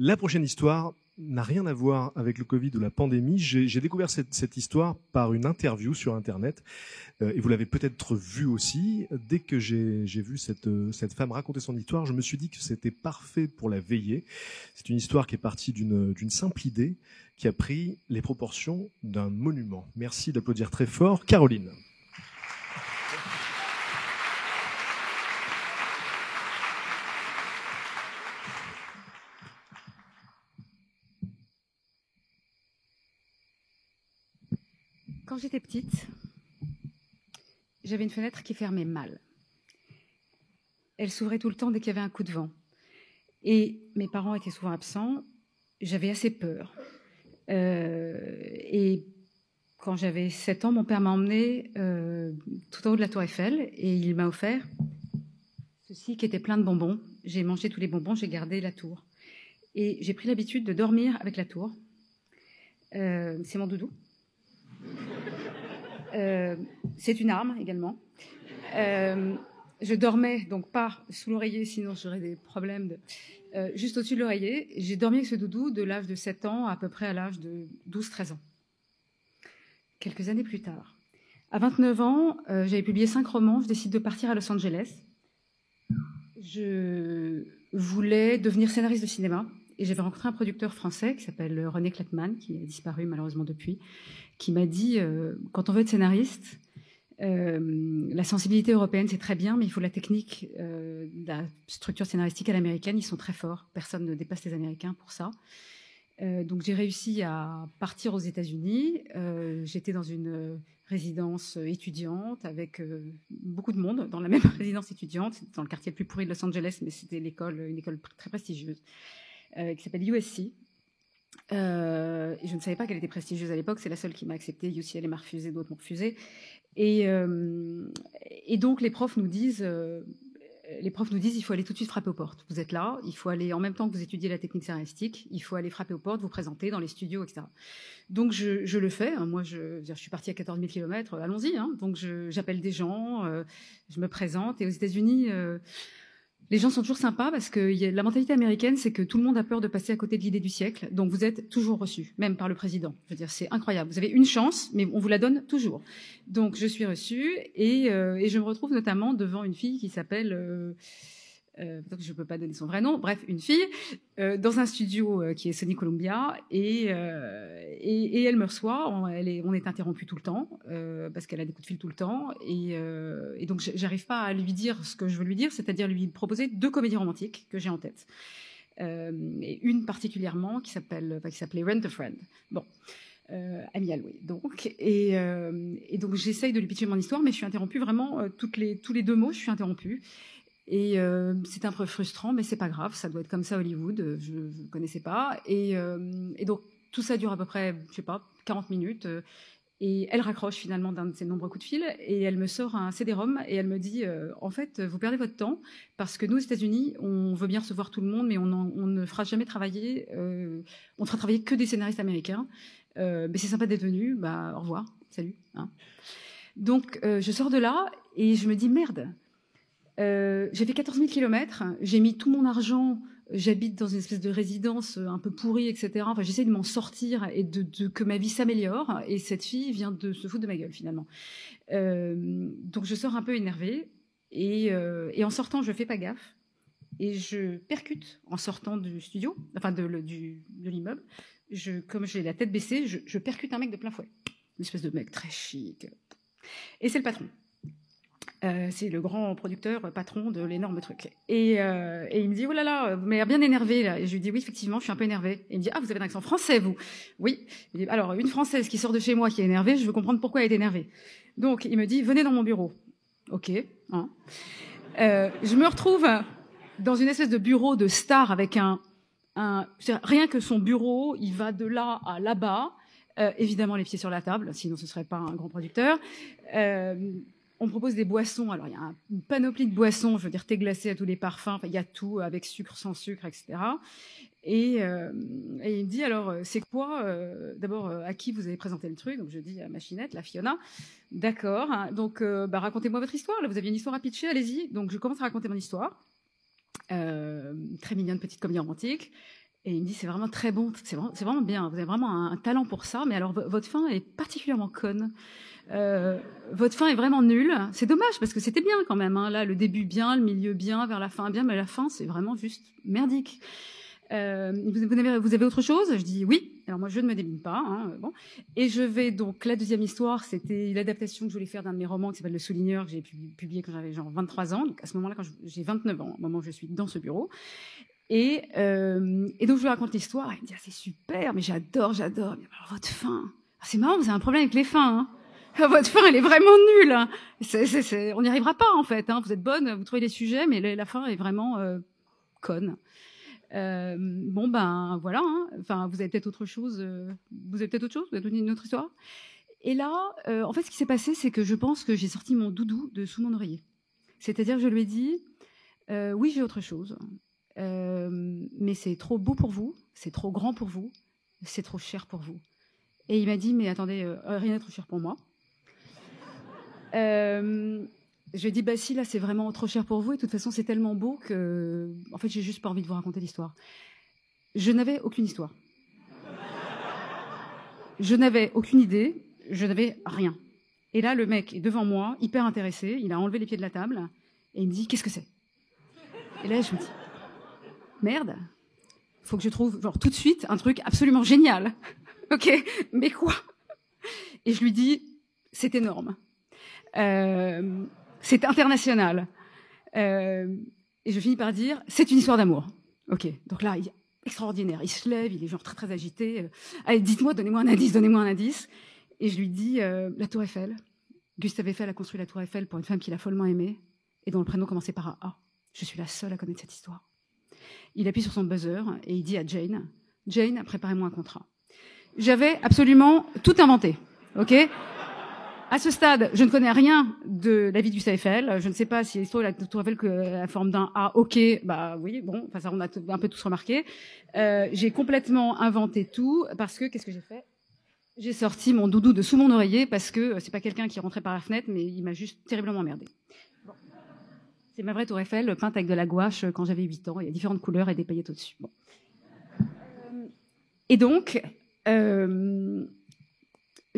La prochaine histoire n'a rien à voir avec le Covid ou la pandémie. J'ai découvert cette, histoire par une interview sur Internet. Euh, et vous l'avez peut-être vu aussi. Dès que j'ai vu cette, euh, cette femme raconter son histoire, je me suis dit que c'était parfait pour la veiller. C'est une histoire qui est partie d'une simple idée qui a pris les proportions d'un monument. Merci d'applaudir très fort. Caroline. Quand j'étais petite, j'avais une fenêtre qui fermait mal. Elle s'ouvrait tout le temps dès qu'il y avait un coup de vent. Et mes parents étaient souvent absents. J'avais assez peur. Euh, et quand j'avais 7 ans, mon père m'a emmené euh, tout en haut de la tour Eiffel et il m'a offert ceci qui était plein de bonbons. J'ai mangé tous les bonbons, j'ai gardé la tour. Et j'ai pris l'habitude de dormir avec la tour. Euh, C'est mon doudou. Euh, c'est une arme également. Euh, je dormais donc pas sous l'oreiller, sinon j'aurais des problèmes. Euh, juste au-dessus de l'oreiller. J'ai dormi avec ce doudou de l'âge de 7 ans à peu près à l'âge de 12-13 ans. Quelques années plus tard, à 29 ans, j'avais publié 5 romans. Je décide de partir à Los Angeles. Je voulais devenir scénariste de cinéma et j'avais rencontré un producteur français qui s'appelle René Klettmann, qui a disparu malheureusement depuis, qui m'a dit euh, quand on veut être scénariste, euh, la sensibilité européenne c'est très bien, mais il faut la technique, euh, la structure scénaristique à l'américaine. Ils sont très forts. Personne ne dépasse les Américains pour ça. Euh, donc j'ai réussi à partir aux États-Unis. Euh, J'étais dans une résidence étudiante avec euh, beaucoup de monde dans la même résidence étudiante, dans le quartier le plus pourri de Los Angeles, mais c'était une école très prestigieuse, euh, qui s'appelle USC. Euh, je ne savais pas qu'elle était prestigieuse à l'époque. C'est la seule qui m'a accepté. UCL m'a refusé, d'autres m'ont refusé. Et, euh, et donc les profs nous disent, euh, les profs nous disent, il faut aller tout de suite frapper aux portes. Vous êtes là, il faut aller en même temps que vous étudiez la technique scénaristique, il faut aller frapper aux portes, vous présenter dans les studios, etc. Donc je, je le fais. Moi, je, je suis partie à 14 000 km. Allons-y. Hein. Donc j'appelle des gens, euh, je me présente. Et aux États-Unis. Les gens sont toujours sympas parce que la mentalité américaine, c'est que tout le monde a peur de passer à côté de l'idée du siècle. Donc vous êtes toujours reçu, même par le président. Je veux dire, c'est incroyable. Vous avez une chance, mais on vous la donne toujours. Donc je suis reçue et, euh, et je me retrouve notamment devant une fille qui s'appelle, euh, euh, je peux pas donner son vrai nom, bref, une fille euh, dans un studio euh, qui est Sony Columbia et, euh, elle me reçoit. On, est, interrompu tout le temps parce qu'elle a des coups de fil tout le temps et, et donc j'arrive pas à lui dire ce que je veux lui dire, c'est-à-dire lui proposer deux comédies romantiques que j'ai en tête. Et une particulièrement qui s'appelait Rent a Friend. Bon. Euh, Amy Alloué, donc et, donc j'essaye de lui pitcher mon histoire, mais je suis interrompue vraiment tous les deux mots, je suis interrompue et euh, c'est un peu frustrant, mais c'est pas grave, ça doit être comme ça à Hollywood, euh, je ne connaissais pas. Et, euh, et donc tout ça dure à peu près, je sais pas, 40 minutes. et elle raccroche finalement d'un de ses nombreux coups de fil et elle me sort un CD-ROM et elle me dit en fait vous perdez votre temps parce que nous aux États-Unis on veut bien recevoir tout le monde mais on, ne fera jamais travailler euh, on fera travailler que des scénaristes américains mais c'est sympa d'être venu bah au revoir salut hein. donc je sors de là et je me dis merde euh, j'ai fait 14 000 kilomètres, j'ai mis tout mon argent, j'habite dans une espèce de résidence euh, un peu pourrie, etc. Enfin, j'essaie de m'en sortir et de, que ma vie s'améliore. Et cette fille vient de se foutre de ma gueule finalement. Euh, donc je sors un peu énervée et, en sortant, je fais pas gaffe et je percute en sortant du studio, enfin de, l'immeuble. Comme j'ai la tête baissée, je percute un mec de plein fouet, une espèce de mec très chic. Et c'est le patron. Euh, c'est le grand producteur, patron de l'énorme truc. Et, euh, il me dit, oh là là, vous m'avez bien énervé là. Et je lui dis, oui, effectivement, je suis un peu énervé. Il me dit, ah, vous avez un accent français, vous Oui. Alors, une Française qui sort de chez moi qui est énervée, je veux comprendre pourquoi elle est énervée. Donc, il me dit, venez dans mon bureau. Ok. Hein. Euh, je me retrouve dans une espèce de bureau de star avec un, un rien que son bureau, il va de là à là-bas. Euh, évidemment, les pieds sur la table, sinon ce serait pas un grand producteur. Euh, on propose des boissons. Alors, il y a une panoplie de boissons, je veux dire, thé glacé à tous les parfums. Il y a tout, avec sucre, sans sucre, etc. Et, euh, et il me dit, alors, euh, c'est quoi euh, D'abord, euh, à qui vous avez présenté le truc? Donc, je dis à Machinette, la Fiona. D'accord. Hein, donc, euh, bah, racontez-moi votre histoire. Là, vous aviez une histoire à pitcher, allez-y. Donc, je commence à raconter mon histoire. très mignonne petite comédie romantique. Et il me dit, c'est vraiment très bon, c'est vraiment, vraiment, bien, vous avez vraiment un, un, talent pour ça, mais alors votre fin est particulièrement conne. Euh, votre fin est vraiment nulle. C'est dommage parce que c'était bien quand même. Hein. Là, le début bien, le milieu bien, vers la fin bien, mais la fin c'est vraiment juste merdique. Euh, vous, avez, vous avez autre chose? Je dis oui. Alors moi je ne me débine pas. Hein, bon. Et je vais donc la deuxième histoire, c'était l'adaptation que je voulais faire d'un de mes romans qui s'appelle Le Souligneur que j'ai publié quand j'avais genre 23 ans. Donc à ce moment-là, quand j'ai 29 ans, au moment où je suis dans ce bureau. Et, euh, et donc je lui raconte l'histoire. Il me dit ah, c'est super, mais j'adore, j'adore. Mais alors votre fin, ah, c'est marrant, vous avez un problème avec les fins. Hein votre fin, elle est vraiment nulle. Hein. C est, on n'y arrivera pas en fait. Hein. Vous êtes bonne, vous trouvez les sujets, mais la fin est vraiment euh, conne. Euh, bon ben voilà. Hein. Enfin, vous avez peut-être autre chose. Euh, vous avez peut-être autre chose. Vous avez donné une autre histoire. Et là, euh, en fait, ce qui s'est passé, c'est que je pense que j'ai sorti mon doudou de sous mon oreiller. C'est-à-dire que je lui ai dit, euh, oui, j'ai autre chose, euh, mais c'est trop beau pour vous, c'est trop grand pour vous, c'est trop cher pour vous. Et il m'a dit, mais attendez, rien n'est trop cher pour moi. Euh, je dit, bah si, là, c'est vraiment trop cher pour vous, et de toute façon, c'est tellement beau que, en fait, j'ai juste pas envie de vous raconter l'histoire. Je n'avais aucune histoire. Je n'avais aucune idée, je n'avais rien. Et là, le mec est devant moi, hyper intéressé, il a enlevé les pieds de la table, et il me dit, qu'est-ce que c'est? Et là, je me dis, merde, faut que je trouve, genre, tout de suite, un truc absolument génial. ok, mais quoi? Et je lui dis, c'est énorme. Euh, c'est international. Euh, et je finis par dire, c'est une histoire d'amour. Ok, donc là, il est extraordinaire. Il se lève, il est genre très très agité. Euh, allez, dites-moi, donnez-moi un indice, donnez-moi un indice. Et je lui dis, la Tour Eiffel. Gustave Eiffel a construit la Tour Eiffel pour une femme qu'il a follement aimée et dont le prénom commençait par un A. Je suis la seule à connaître cette histoire. Il appuie sur son buzzer et il dit à Jane, Jane, préparez-moi un contrat. J'avais absolument tout inventé. Ok? À ce stade, je ne connais rien de la vie du CFL. Je ne sais pas si l'histoire de la Tour Eiffel que la forme d'un A, ok, bah oui, bon, enfin ça on a un peu tous remarqué. Euh, j'ai complètement inventé tout parce que qu'est-ce que j'ai fait? J'ai sorti mon doudou de sous mon oreiller parce que c'est pas quelqu'un qui rentrait par la fenêtre, mais il m'a juste terriblement emmerdé. C'est ma vraie Tour Eiffel peinte avec de la gouache quand j'avais 8 ans. Il y a différentes couleurs et des paillettes au-dessus. Et donc. Euh,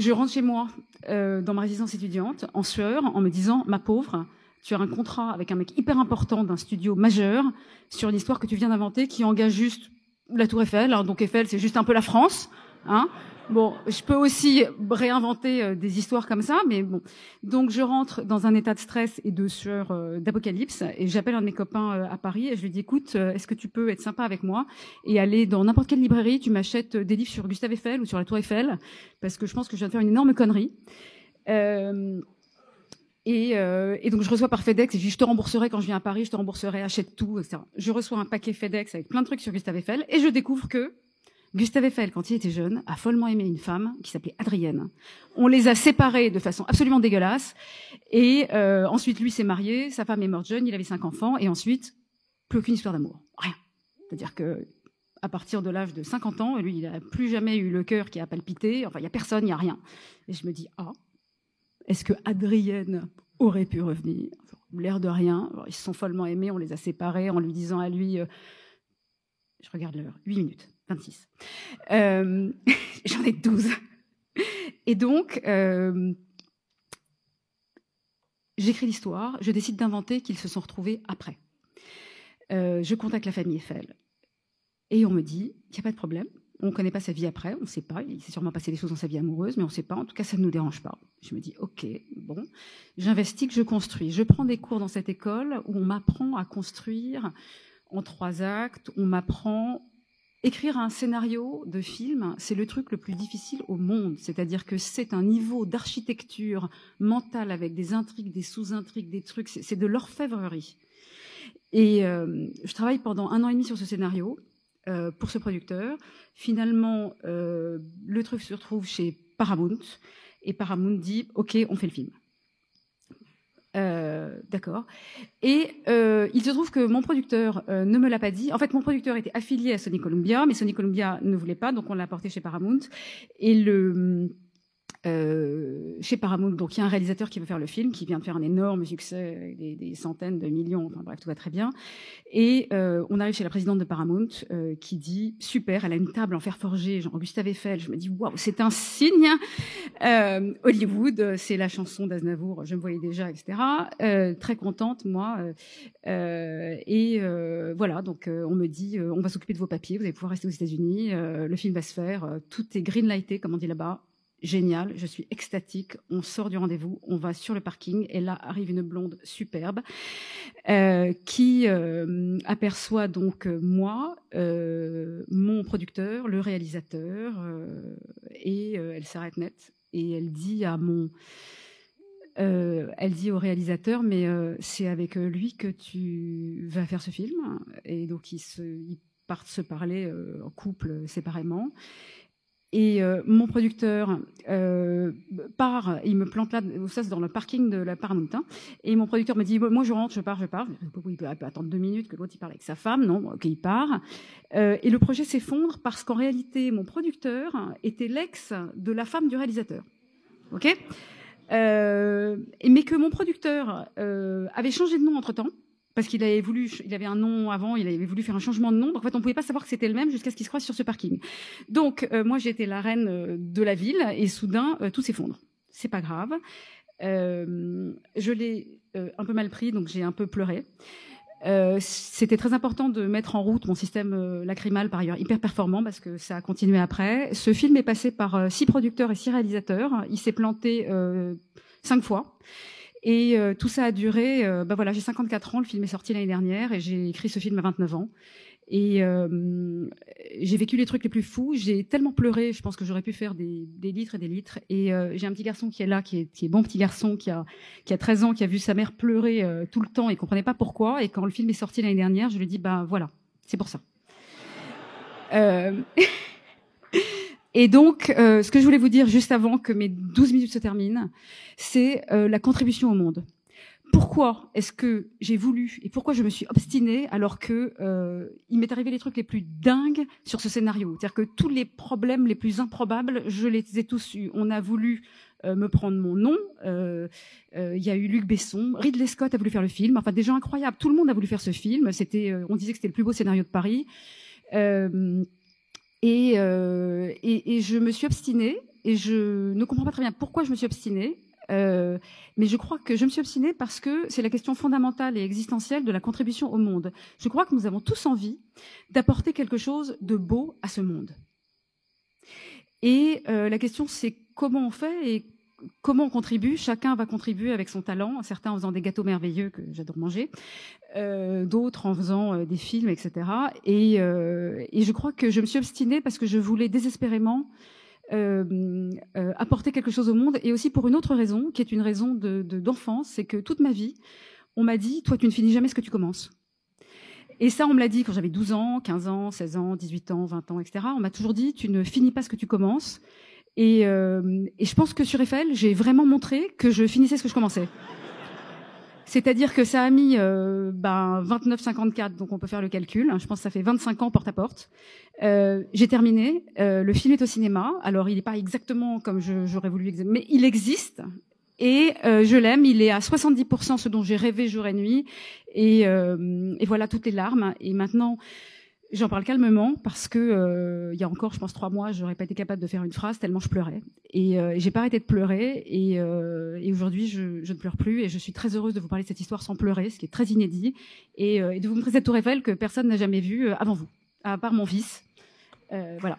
je rentre chez moi euh, dans ma résidence étudiante en sueur en me disant ma pauvre, tu as un contrat avec un mec hyper important d'un studio majeur sur une histoire que tu viens d'inventer qui engage juste la Tour Eiffel. Alors, donc Eiffel, c'est juste un peu la France, hein. Bon, je peux aussi réinventer euh, des histoires comme ça, mais bon. Donc je rentre dans un état de stress et de sueur euh, d'apocalypse et j'appelle un de mes copains euh, à Paris et je lui dis écoute, est-ce que tu peux être sympa avec moi et aller dans n'importe quelle librairie, tu m'achètes des livres sur Gustave Eiffel ou sur la Tour Eiffel parce que je pense que je viens de faire une énorme connerie. Et, et, donc je reçois par FedEx et je dis je te rembourserai quand je viens à Paris, je te rembourserai, achète tout, etc. Je reçois un paquet FedEx avec plein de trucs sur Gustave Eiffel et je découvre que Gustave Eiffel, quand il était jeune, a follement aimé une femme qui s'appelait Adrienne. On les a séparés de façon absolument dégueulasse. Et euh, ensuite, lui s'est marié, sa femme est morte jeune, il avait cinq enfants, et ensuite, plus aucune histoire d'amour. Rien. C'est-à-dire que à partir de l'âge de 50 ans, lui, il n'a plus jamais eu le cœur qui a palpité. Enfin, il n'y a personne, il n'y a rien. Et je me dis, ah, est-ce que Adrienne aurait pu revenir? L'air de rien. Ils se sont follement aimés, on les a séparés en lui disant à lui, euh, je regarde l'heure, 8 minutes. 26. Euh, J'en ai 12. Et donc, euh, j'écris l'histoire, je décide d'inventer qu'ils se sont retrouvés après. Euh, je contacte la famille Eiffel. Et on me dit, il n'y a pas de problème, On ne connaît pas sa vie après, on ne sait pas. Il s'est sûrement passé des choses dans sa vie amoureuse, mais on ne sait pas. En tout cas, ça ne nous dérange pas. Je me dis, OK, bon, j'investis, je construis. Je prends des cours dans cette école où on m'apprend à construire en trois actes. On m'apprend Écrire un scénario de film, c'est le truc le plus difficile au monde. C'est-à-dire que c'est un niveau d'architecture mentale avec des intrigues, des sous-intrigues, des trucs. C'est de l'orfèvrerie. Et euh, je travaille pendant un an et demi sur ce scénario euh, pour ce producteur. Finalement, euh, le truc se retrouve chez Paramount. Et Paramount dit, OK, on fait le film. Euh, d'accord. Et euh, il se trouve que mon producteur euh, ne me l'a pas dit. En fait, mon producteur était affilié à Sony Columbia, mais Sony Columbia ne voulait pas, donc on l'a apporté chez Paramount. Et le euh, chez Paramount, donc il y a un réalisateur qui veut faire le film, qui vient de faire un énorme succès, des, centaines de millions, enfin bref, tout va très bien. Et euh, on arrive chez la présidente de Paramount euh, qui dit super, elle a une table en fer forgé, genre Gustave Eiffel. Je me dis waouh, c'est un signe. Euh, Hollywood, c'est la chanson d'Aznavour, je me voyais déjà, etc. Euh, très contente moi. et voilà, donc on me dit on va s'occuper de vos papiers, vous allez pouvoir rester aux États-Unis, le film va se faire, tout est greenlighté comme on dit là-bas génial, je suis extatique. On sort du rendez-vous, on va sur le parking et là arrive une blonde superbe euh, qui euh, aperçoit donc euh, moi, mon producteur, le réalisateur et elle s'arrête net et elle dit à mon elle dit au réalisateur, mais c'est avec lui que tu vas faire ce film. Et donc ils, partent se parler en couple séparément. Et euh, mon producteur euh, part, il me plante là, ça c'est dans le parking de la Paramount, hein, et mon producteur me dit, moi je rentre, je pars, je pars. Il peut, attendre deux minutes que l'autre il parle avec sa femme, non, ok, il part. Euh, et le projet s'effondre parce qu'en réalité, mon producteur était l'ex de la femme du réalisateur. Ok? Euh, Mais que mon producteur euh, avait changé de nom entre-temps, parce qu'il avait voulu, il avait un nom avant, il avait voulu faire un changement de nom. Donc en fait, on pouvait pas savoir que c'était le même jusqu'à ce qu'il se croise sur ce parking. Donc euh, moi, j'étais la reine euh, de la ville et soudain, euh, tout s'effondre. C'est pas grave. je l'ai un peu mal pris, donc j'ai un peu pleuré. c'était très important de mettre en route mon système lacrymal, par ailleurs hyper performant, parce que ça a continué après. Ce film est passé par six producteurs et six réalisateurs. Il s'est planté cinq fois. Et euh, tout ça a duré. Euh, bah voilà, j'ai 54 ans. Le film est sorti l'année dernière et j'ai écrit ce film à 29 ans. Et euh, j'ai vécu les trucs les plus fous. J'ai tellement pleuré. Je pense que j'aurais pu faire des, des, litres et des litres. Et euh, j'ai un petit garçon qui est là, qui est, qui est, bon petit garçon, qui a, qui a 13 ans, qui a vu sa mère pleurer tout le temps et comprenait pas pourquoi. Et quand le film est sorti l'année dernière, je lui ai dit bah voilà, c'est pour ça. Et donc, euh, ce que je voulais vous dire juste avant que mes 12 minutes se terminent, c'est euh, la contribution au monde. Pourquoi est-ce que j'ai voulu et pourquoi je me suis obstinée alors que euh, il m'est arrivé les trucs les plus dingues sur ce scénario? C'est-à-dire que tous les problèmes les plus improbables, je les ai tous eus. On a voulu euh, me prendre mon nom. Euh, il y a eu Luc Besson, Ridley Scott a voulu faire le film. Enfin, des gens incroyables. Tout le monde a voulu faire ce film. C'était, on disait que c'était le plus beau scénario de Paris. Et, euh, et, et, je me suis obstinée, et je ne comprends pas très bien pourquoi je me suis obstinée, euh, mais je crois que je me suis obstinée parce que c'est la question fondamentale et existentielle de la contribution au monde. Je crois que nous avons tous envie d'apporter quelque chose de beau à ce monde. Et euh, la question, c'est comment on fait et comment on contribue Chacun va contribuer avec son talent, certains en faisant des gâteaux merveilleux que j'adore manger, euh, d'autres en faisant euh, des films, etc. Et, euh, et, je crois que je me suis obstinée parce que je voulais désespérément apporter quelque chose au monde, et aussi pour une autre raison, qui est une raison d'enfance, de, c'est que toute ma vie, on m'a dit, toi tu ne finis jamais ce que tu commences. Et ça, on me l'a dit quand j'avais 12 ans, 15 ans, 16 ans, 18 ans, 20 ans, etc. On m'a toujours dit, tu ne finis pas ce que tu commences. Et, euh, et, je pense que sur Eiffel, j'ai vraiment montré que je finissais ce que je commençais. C'est-à-dire que ça a mis euh, ben, 29,54, donc on peut faire le calcul. Je pense que ça fait 25 ans porte à porte. Euh, j'ai terminé. Euh, le film est au cinéma. Alors, il n'est pas exactement comme j'aurais voulu, mais il existe. Et euh, je l'aime. Il est à 70% ce dont j'ai rêvé jour et nuit. Et, euh, et voilà toutes les larmes. Et maintenant, J'en parle calmement parce que euh, il y a encore, je pense, trois mois, j'aurais pas été capable de faire une phrase tellement je pleurais. Et euh, j'ai pas arrêté de pleurer. Et, euh, et aujourd'hui, je, je, ne pleure plus. Et je suis très heureuse de vous parler de cette histoire sans pleurer, ce qui est très inédit, et, euh, et de vous montrer cette tour Eiffel que personne n'a jamais vue euh, avant vous, à part mon fils. voilà.